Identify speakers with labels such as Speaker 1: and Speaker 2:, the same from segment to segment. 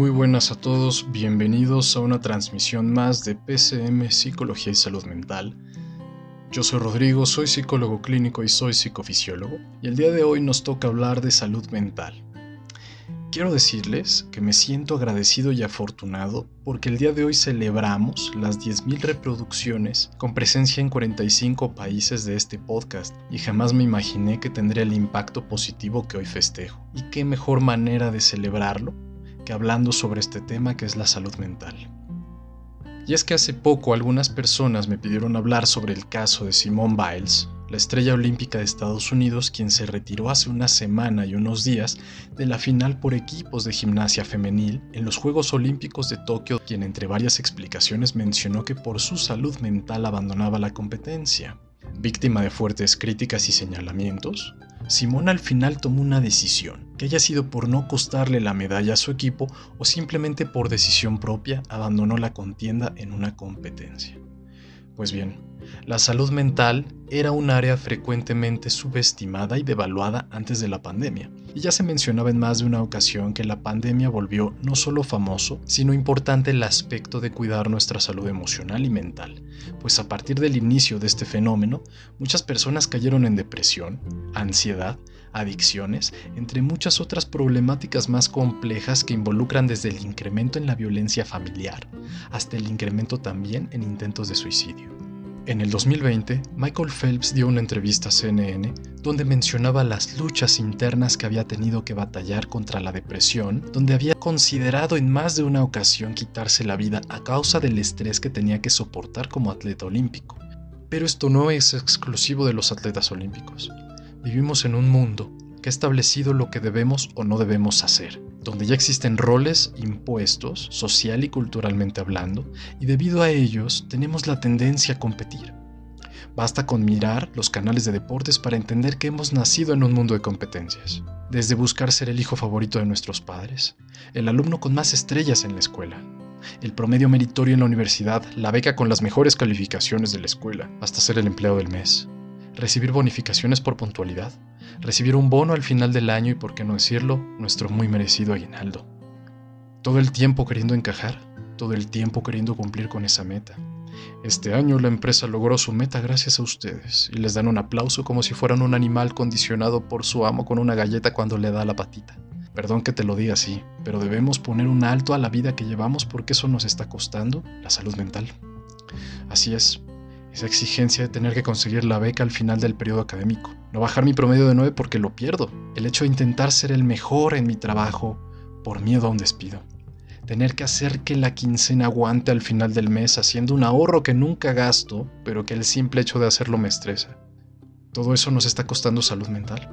Speaker 1: Muy buenas a todos, bienvenidos a una transmisión más de PCM Psicología y Salud Mental. Yo soy Rodrigo, soy psicólogo clínico y soy psicofisiólogo, y el día de hoy nos toca hablar de salud mental. Quiero decirles que me siento agradecido y afortunado porque el día de hoy celebramos las 10.000 reproducciones con presencia en 45 países de este podcast y jamás me imaginé que tendría el impacto positivo que hoy festejo. ¿Y qué mejor manera de celebrarlo hablando sobre este tema que es la salud mental? Y es que hace poco algunas personas me pidieron hablar sobre el caso de Simone Biles, la estrella olímpica de Estados Unidos, quien se retiró hace una semana y unos días de la final por equipos de gimnasia femenil en los Juegos Olímpicos de Tokio, quien entre varias explicaciones mencionó que por su salud mental abandonaba la competencia. Víctima de fuertes críticas y señalamientos, Simón al final tomó una decisión, que haya sido por no costarle la medalla a su equipo o simplemente por decisión propia abandonó la contienda en una competencia. Pues bien, la salud mental era un área frecuentemente subestimada y devaluada antes de la pandemia, y ya se mencionaba en más de una ocasión que la pandemia volvió no solo famoso, sino importante el aspecto de cuidar nuestra salud emocional y mental, pues a partir del inicio de este fenómeno, muchas personas cayeron en depresión, ansiedad, adicciones, entre muchas otras problemáticas más complejas que involucran desde el incremento en la violencia familiar hasta el incremento también en intentos de suicidio. En el 2020, Michael Phelps dio una entrevista a CNN donde mencionaba las luchas internas que había tenido que batallar contra la depresión, donde había considerado en más de una ocasión quitarse la vida a causa del estrés que tenía que soportar como atleta olímpico. Pero esto no es exclusivo de los atletas olímpicos. Vivimos en un mundo que ha establecido lo que debemos o no debemos hacer donde ya existen roles impuestos, social y culturalmente hablando, y debido a ellos tenemos la tendencia a competir. Basta con mirar los canales de deportes para entender que hemos nacido en un mundo de competencias. Desde buscar ser el hijo favorito de nuestros padres, el alumno con más estrellas en la escuela, el promedio meritorio en la universidad, la beca con las mejores calificaciones de la escuela, hasta ser el empleo del mes, recibir bonificaciones por puntualidad, recibir un bono al final del año y, por qué no decirlo, nuestro muy merecido aguinaldo. Todo el tiempo queriendo encajar, todo el tiempo queriendo cumplir con esa meta. Este año la empresa logró su meta gracias a ustedes y les dan un aplauso como si fueran un animal condicionado por su amo con una galleta cuando le da la patita. Perdón que te lo diga así, pero debemos poner un alto a la vida que llevamos porque eso nos está costando la salud mental. Así es, esa exigencia de tener que conseguir la beca al final del periodo académico, no bajar mi promedio de 9 porque lo pierdo, el hecho de intentar ser el mejor en mi trabajo por miedo a un despido, tener que hacer que la quincena aguante al final del mes haciendo un ahorro que nunca gasto, pero que el simple hecho de hacerlo me estresa. Todo eso nos está costando salud mental.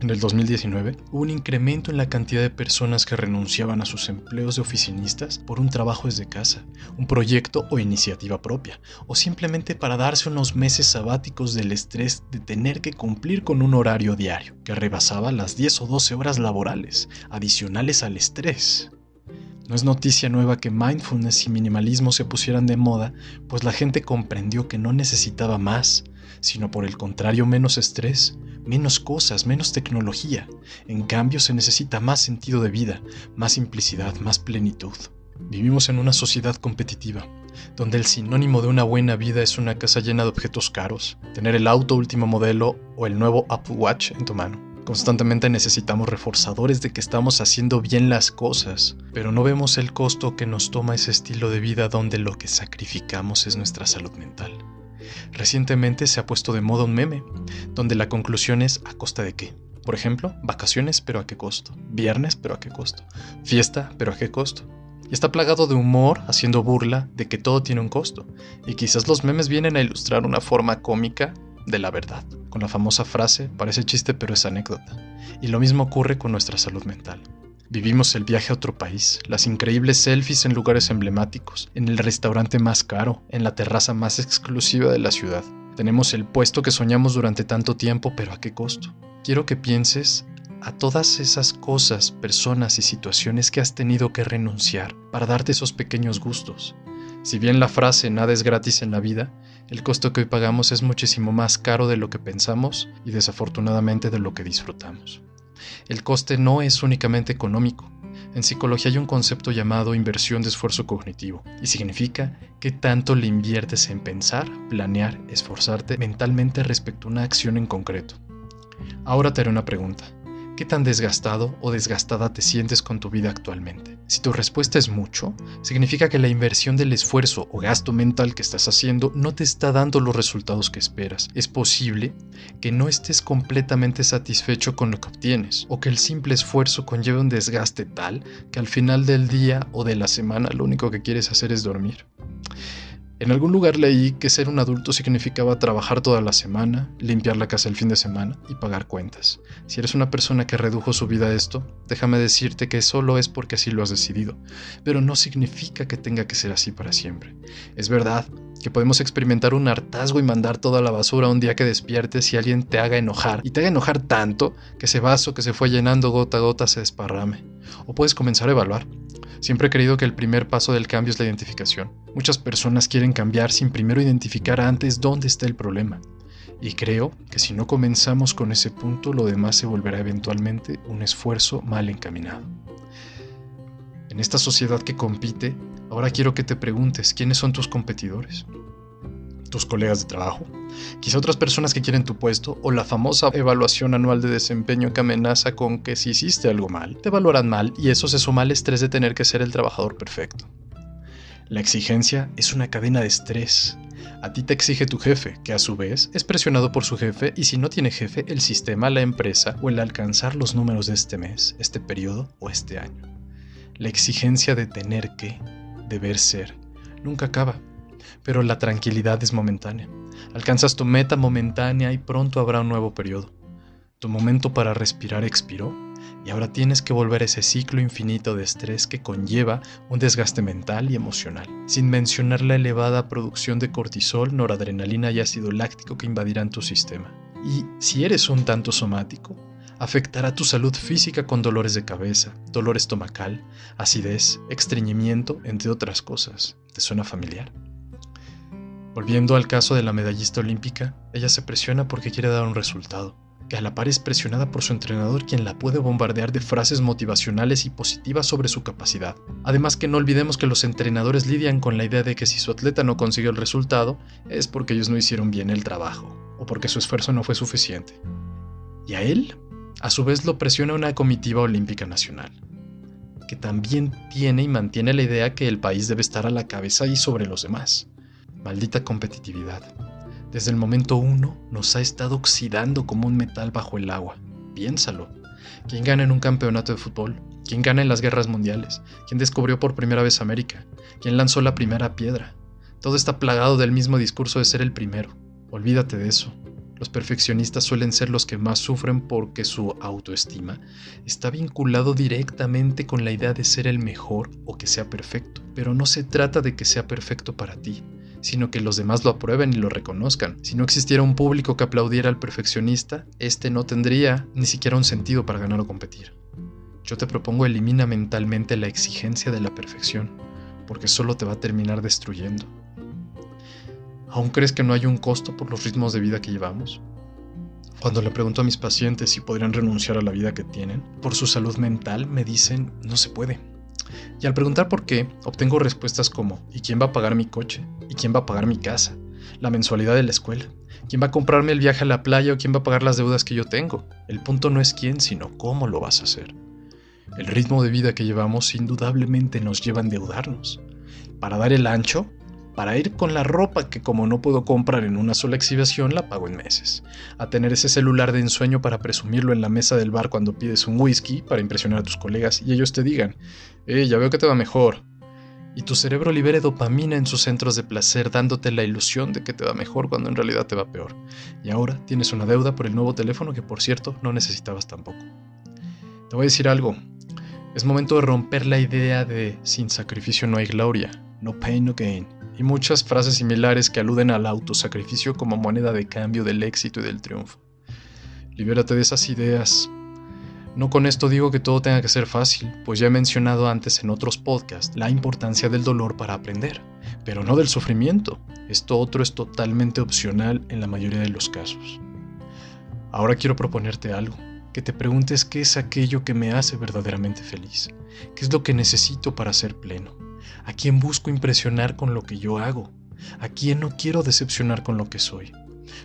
Speaker 1: En el 2019 hubo un incremento en la cantidad de personas que renunciaban a sus empleos de oficinistas por un trabajo desde casa, un proyecto o iniciativa propia, o simplemente para darse unos meses sabáticos del estrés de tener que cumplir con un horario diario que rebasaba las 10 o 12 horas laborales, adicionales al estrés. No es noticia nueva que mindfulness y minimalismo se pusieran de moda, pues la gente comprendió que no necesitaba más, sino por el contrario menos estrés, menos cosas, menos tecnología. En cambio se necesita más sentido de vida, más simplicidad, más plenitud. Vivimos en una sociedad competitiva, donde el sinónimo de una buena vida es una casa llena de objetos caros, tener el auto último modelo o el nuevo Apple Watch en tu mano. Constantemente necesitamos reforzadores de que estamos haciendo bien las cosas, pero no vemos el costo que nos toma ese estilo de vida donde lo que sacrificamos es nuestra salud mental. Recientemente se ha puesto de moda un meme, donde la conclusión es ¿a costa de qué? Por ejemplo, vacaciones, pero ¿a qué costo? Viernes, pero ¿a qué costo? Fiesta, pero ¿a qué costo? Y está plagado de humor, haciendo burla de que todo tiene un costo. Y quizás los memes vienen a ilustrar una forma cómica de la verdad, con la famosa frase, parece chiste pero es anécdota. Y lo mismo ocurre con nuestra salud mental. Vivimos el viaje a otro país, las increíbles selfies en lugares emblemáticos, en el restaurante más caro, en la terraza más exclusiva de la ciudad. Tenemos el puesto que soñamos durante tanto tiempo, pero ¿a qué costo? Quiero que pienses a todas esas cosas, personas y situaciones que has tenido que renunciar para darte esos pequeños gustos. Si bien la frase nada es gratis en la vida, el costo que hoy pagamos es muchísimo más caro de lo que pensamos y desafortunadamente de lo que disfrutamos. El coste no es únicamente económico. En psicología hay un concepto llamado inversión de esfuerzo cognitivo y significa que tanto le inviertes en pensar, planear, esforzarte mentalmente respecto a una acción en concreto. Ahora te haré una pregunta. ¿Qué tan desgastado o desgastada te sientes con tu vida actualmente? Si tu respuesta es mucho, significa que la inversión del esfuerzo o gasto mental que estás haciendo no te está dando los resultados que esperas. Es posible que no estés completamente satisfecho con lo que obtienes o que el simple esfuerzo conlleve un desgaste tal que al final del día o de la semana lo único que quieres hacer es dormir. En algún lugar leí que ser un adulto significaba trabajar toda la semana, limpiar la casa el fin de semana y pagar cuentas. Si eres una persona que redujo su vida a esto, déjame decirte que solo es porque así lo has decidido, pero no significa que tenga que ser así para siempre. Es verdad que podemos experimentar un hartazgo y mandar toda la basura un día que despiertes y alguien te haga enojar, y te haga enojar tanto que ese vaso que se fue llenando gota a gota se desparrame. O puedes comenzar a evaluar. Siempre he creído que el primer paso del cambio es la identificación. Muchas personas quieren cambiar sin primero identificar antes dónde está el problema. Y creo que si no comenzamos con ese punto, lo demás se volverá eventualmente un esfuerzo mal encaminado. En esta sociedad que compite, ahora quiero que te preguntes quiénes son tus competidores. Tus colegas de trabajo, quizá otras personas que quieren tu puesto o la famosa evaluación anual de desempeño que amenaza con que si hiciste algo mal, te evaluarán mal y eso se suma al estrés de tener que ser el trabajador perfecto. La exigencia es una cadena de estrés. A ti te exige tu jefe, que a su vez es presionado por su jefe y si no tiene jefe, el sistema, la empresa o el alcanzar los números de este mes, este periodo o este año. La exigencia de tener que, deber ser, nunca acaba, pero la tranquilidad es momentánea. Alcanzas tu meta momentánea y pronto habrá un nuevo periodo. Tu momento para respirar expiró y ahora tienes que volver a ese ciclo infinito de estrés que conlleva un desgaste mental y emocional, sin mencionar la elevada producción de cortisol, noradrenalina y ácido láctico que invadirán tu sistema. Y si eres un tanto somático, afectará tu salud física con dolores de cabeza, dolor estomacal, acidez, estreñimiento, entre otras cosas. ¿Te suena familiar? Volviendo al caso de la medallista olímpica, ella se presiona porque quiere dar un resultado, que a la par es presionada por su entrenador quien la puede bombardear de frases motivacionales y positivas sobre su capacidad. Además que no olvidemos que los entrenadores lidian con la idea de que si su atleta no consiguió el resultado es porque ellos no hicieron bien el trabajo o porque su esfuerzo no fue suficiente. Y a él a su vez lo presiona una comitiva olímpica nacional, que también tiene y mantiene la idea que el país debe estar a la cabeza y sobre los demás. Maldita competitividad. Desde el momento uno nos ha estado oxidando como un metal bajo el agua. Piénsalo. ¿Quién gana en un campeonato de fútbol? ¿Quién gana en las guerras mundiales? ¿Quién descubrió por primera vez América? ¿Quién lanzó la primera piedra? Todo está plagado del mismo discurso de ser el primero. Olvídate de eso. Los perfeccionistas suelen ser los que más sufren porque su autoestima está vinculado directamente con la idea de ser el mejor o que sea perfecto. Pero no se trata de que sea perfecto para ti, sino que los demás lo aprueben y lo reconozcan. Si no existiera un público que aplaudiera al perfeccionista, este no tendría ni siquiera un sentido para ganar o competir. Yo te propongo elimina mentalmente la exigencia de la perfección, porque solo te va a terminar destruyendo. ¿Aún crees que no hay un costo por los ritmos de vida que llevamos? Cuando le pregunto a mis pacientes si podrían renunciar a la vida que tienen, por su salud mental me dicen no se puede. Y al preguntar por qué, obtengo respuestas como ¿y quién va a pagar mi coche? ¿Y quién va a pagar mi casa? La mensualidad de la escuela. ¿Quién va a comprarme el viaje a la playa o quién va a pagar las deudas que yo tengo? El punto no es quién, sino cómo lo vas a hacer. El ritmo de vida que llevamos indudablemente nos lleva a endeudarnos. Para dar el ancho, para ir con la ropa que como no puedo comprar en una sola exhibición, la pago en meses, a tener ese celular de ensueño para presumirlo en la mesa del bar cuando pides un whisky para impresionar a tus colegas y ellos te digan, eh, ya veo que te va mejor. Y tu cerebro libere dopamina en sus centros de placer dándote la ilusión de que te va mejor cuando en realidad te va peor. Y ahora tienes una deuda por el nuevo teléfono que por cierto no necesitabas tampoco. Te voy a decir algo. Es momento de romper la idea de sin sacrificio no hay gloria, no pain no gain y muchas frases similares que aluden al autosacrificio como moneda de cambio del éxito y del triunfo. Libérate de esas ideas. No con esto digo que todo tenga que ser fácil, pues ya he mencionado antes en otros podcasts la importancia del dolor para aprender, pero no del sufrimiento. Esto otro es totalmente opcional en la mayoría de los casos. Ahora quiero proponerte algo. que te preguntes qué es aquello que me hace verdaderamente feliz, qué es lo que necesito para ser pleno, a quién busco impresionar con lo que yo hago, a quién no quiero decepcionar con lo que soy.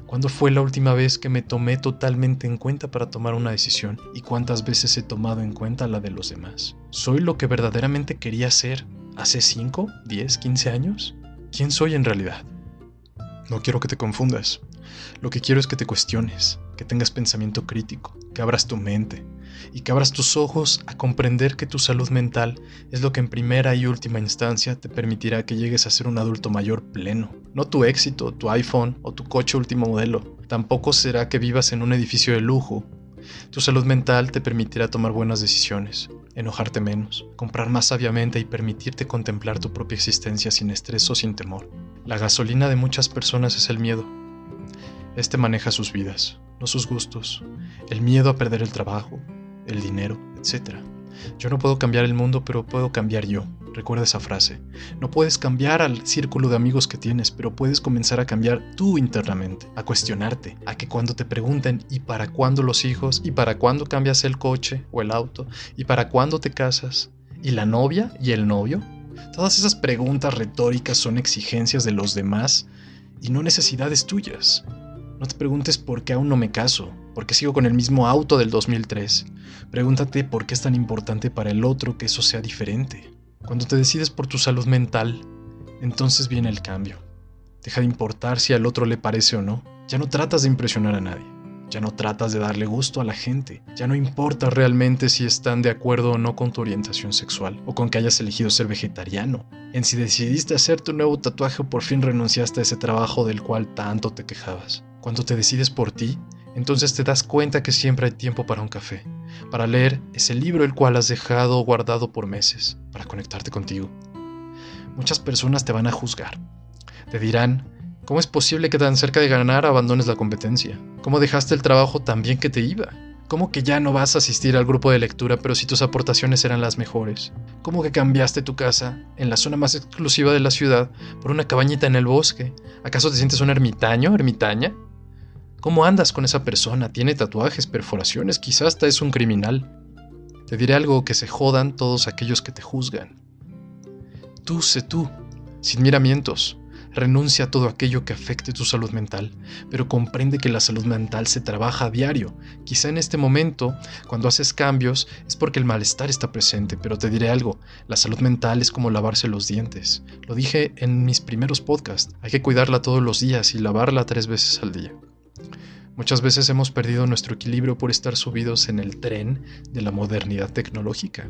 Speaker 1: ¿Cuándo fue la última vez que me tomé totalmente en cuenta para tomar una decisión? ¿Y cuántas veces he tomado en cuenta la de los demás? ¿Soy lo que verdaderamente quería ser hace 5, 10, 15 años? ¿Quién soy en realidad? No quiero que te confundas. Lo que quiero es que te cuestiones, que tengas pensamiento crítico, que abras tu mente y que abras tus ojos a comprender que tu salud mental es lo que en primera y última instancia te permitirá que llegues a ser un adulto mayor pleno. No tu éxito, tu iPhone o tu coche último modelo. Tampoco será que vivas en un edificio de lujo. Tu salud mental te permitirá tomar buenas decisiones, enojarte menos, comprar más sabiamente y permitirte contemplar tu propia existencia sin estrés o sin temor. La gasolina de muchas personas es el miedo. Este maneja sus vidas, no sus gustos, el miedo a perder el trabajo, el dinero, etc. Yo no puedo cambiar el mundo, pero puedo cambiar yo. Recuerda esa frase. No puedes cambiar al círculo de amigos que tienes, pero puedes comenzar a cambiar tú internamente, a cuestionarte, a que cuando te pregunten ¿y para cuándo los hijos? ¿y para cuándo cambias el coche o el auto? ¿y para cuándo te casas? ¿y la novia y el novio? Todas esas preguntas retóricas son exigencias de los demás y no necesidades tuyas. No te preguntes por qué aún no me caso, por qué sigo con el mismo auto del 2003. Pregúntate por qué es tan importante para el otro que eso sea diferente. Cuando te decides por tu salud mental, entonces viene el cambio. Deja de importar si al otro le parece o no. Ya no tratas de impresionar a nadie. Ya no tratas de darle gusto a la gente. Ya no importa realmente si están de acuerdo o no con tu orientación sexual o con que hayas elegido ser vegetariano. En si decidiste hacer tu nuevo tatuaje o por fin renunciaste a ese trabajo del cual tanto te quejabas. Cuando te decides por ti, entonces te das cuenta que siempre hay tiempo para un café, para leer ese libro el cual has dejado guardado por meses, para conectarte contigo. Muchas personas te van a juzgar. Te dirán, ¿cómo es posible que tan cerca de ganar abandones la competencia? ¿Cómo dejaste el trabajo tan bien que te iba? ¿Cómo que ya no vas a asistir al grupo de lectura pero si tus aportaciones eran las mejores? ¿Cómo que cambiaste tu casa en la zona más exclusiva de la ciudad por una cabañita en el bosque? ¿Acaso te sientes un ermitaño, ermitaña? ¿Cómo andas con esa persona? Tiene tatuajes, perforaciones, quizás hasta es un criminal. Te diré algo que se jodan todos aquellos que te juzgan. Tú sé tú, sin miramientos. Renuncia a todo aquello que afecte tu salud mental, pero comprende que la salud mental se trabaja a diario. Quizá en este momento, cuando haces cambios, es porque el malestar está presente, pero te diré algo, la salud mental es como lavarse los dientes. Lo dije en mis primeros podcasts, hay que cuidarla todos los días y lavarla tres veces al día. Muchas veces hemos perdido nuestro equilibrio por estar subidos en el tren de la modernidad tecnológica,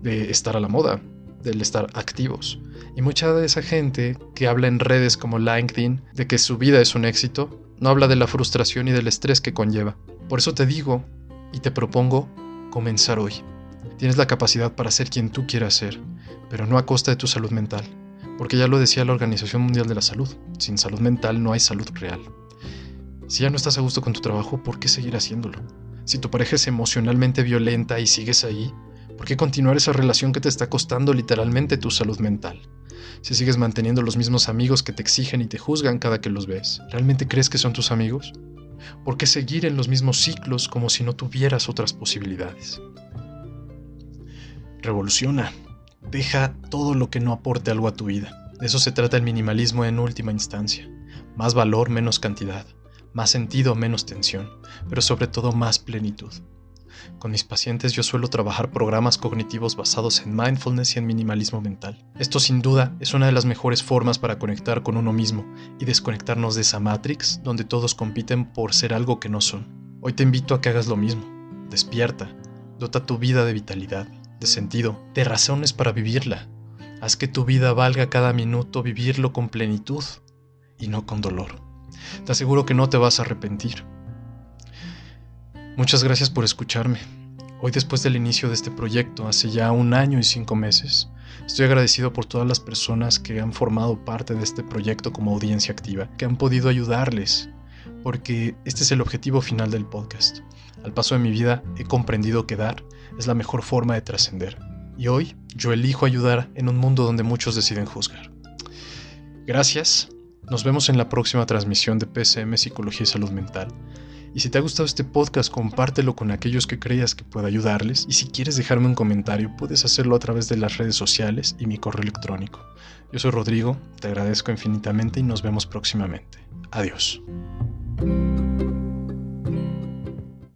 Speaker 1: de estar a la moda, del estar activos. Y mucha de esa gente que habla en redes como LinkedIn de que su vida es un éxito, no habla de la frustración y del estrés que conlleva. Por eso te digo y te propongo comenzar hoy. Tienes la capacidad para ser quien tú quieras ser, pero no a costa de tu salud mental, porque ya lo decía la Organización Mundial de la Salud, sin salud mental no hay salud real. Si ya no estás a gusto con tu trabajo, ¿por qué seguir haciéndolo? Si tu pareja es emocionalmente violenta y sigues ahí, ¿por qué continuar esa relación que te está costando literalmente tu salud mental? Si sigues manteniendo los mismos amigos que te exigen y te juzgan cada que los ves, ¿realmente crees que son tus amigos? ¿Por qué seguir en los mismos ciclos como si no tuvieras otras posibilidades? Revoluciona. Deja todo lo que no aporte algo a tu vida. De eso se trata el minimalismo en última instancia. Más valor, menos cantidad más sentido, menos tensión, pero sobre todo más plenitud. Con mis pacientes yo suelo trabajar programas cognitivos basados en mindfulness y en minimalismo mental. Esto sin duda es una de las mejores formas para conectar con uno mismo y desconectarnos de esa matrix donde todos compiten por ser algo que no son. Hoy te invito a que hagas lo mismo. Despierta, dota tu vida de vitalidad, de sentido, de razones para vivirla. Haz que tu vida valga cada minuto vivirlo con plenitud y no con dolor. Te aseguro que no te vas a arrepentir. Muchas gracias por escucharme. Hoy después del inicio de este proyecto, hace ya un año y cinco meses, estoy agradecido por todas las personas que han formado parte de este proyecto como audiencia activa, que han podido ayudarles, porque este es el objetivo final del podcast. Al paso de mi vida he comprendido que dar es la mejor forma de trascender, y hoy yo elijo ayudar en un mundo donde muchos deciden juzgar. Gracias nos vemos en la próxima transmisión de PCM Psicología y Salud Mental. Y si te ha gustado este podcast, compártelo con aquellos que creas que pueda ayudarles. Y si quieres dejarme un comentario, puedes hacerlo a través de las redes sociales y mi correo electrónico. Yo soy Rodrigo, te agradezco infinitamente y nos vemos próximamente. Adiós.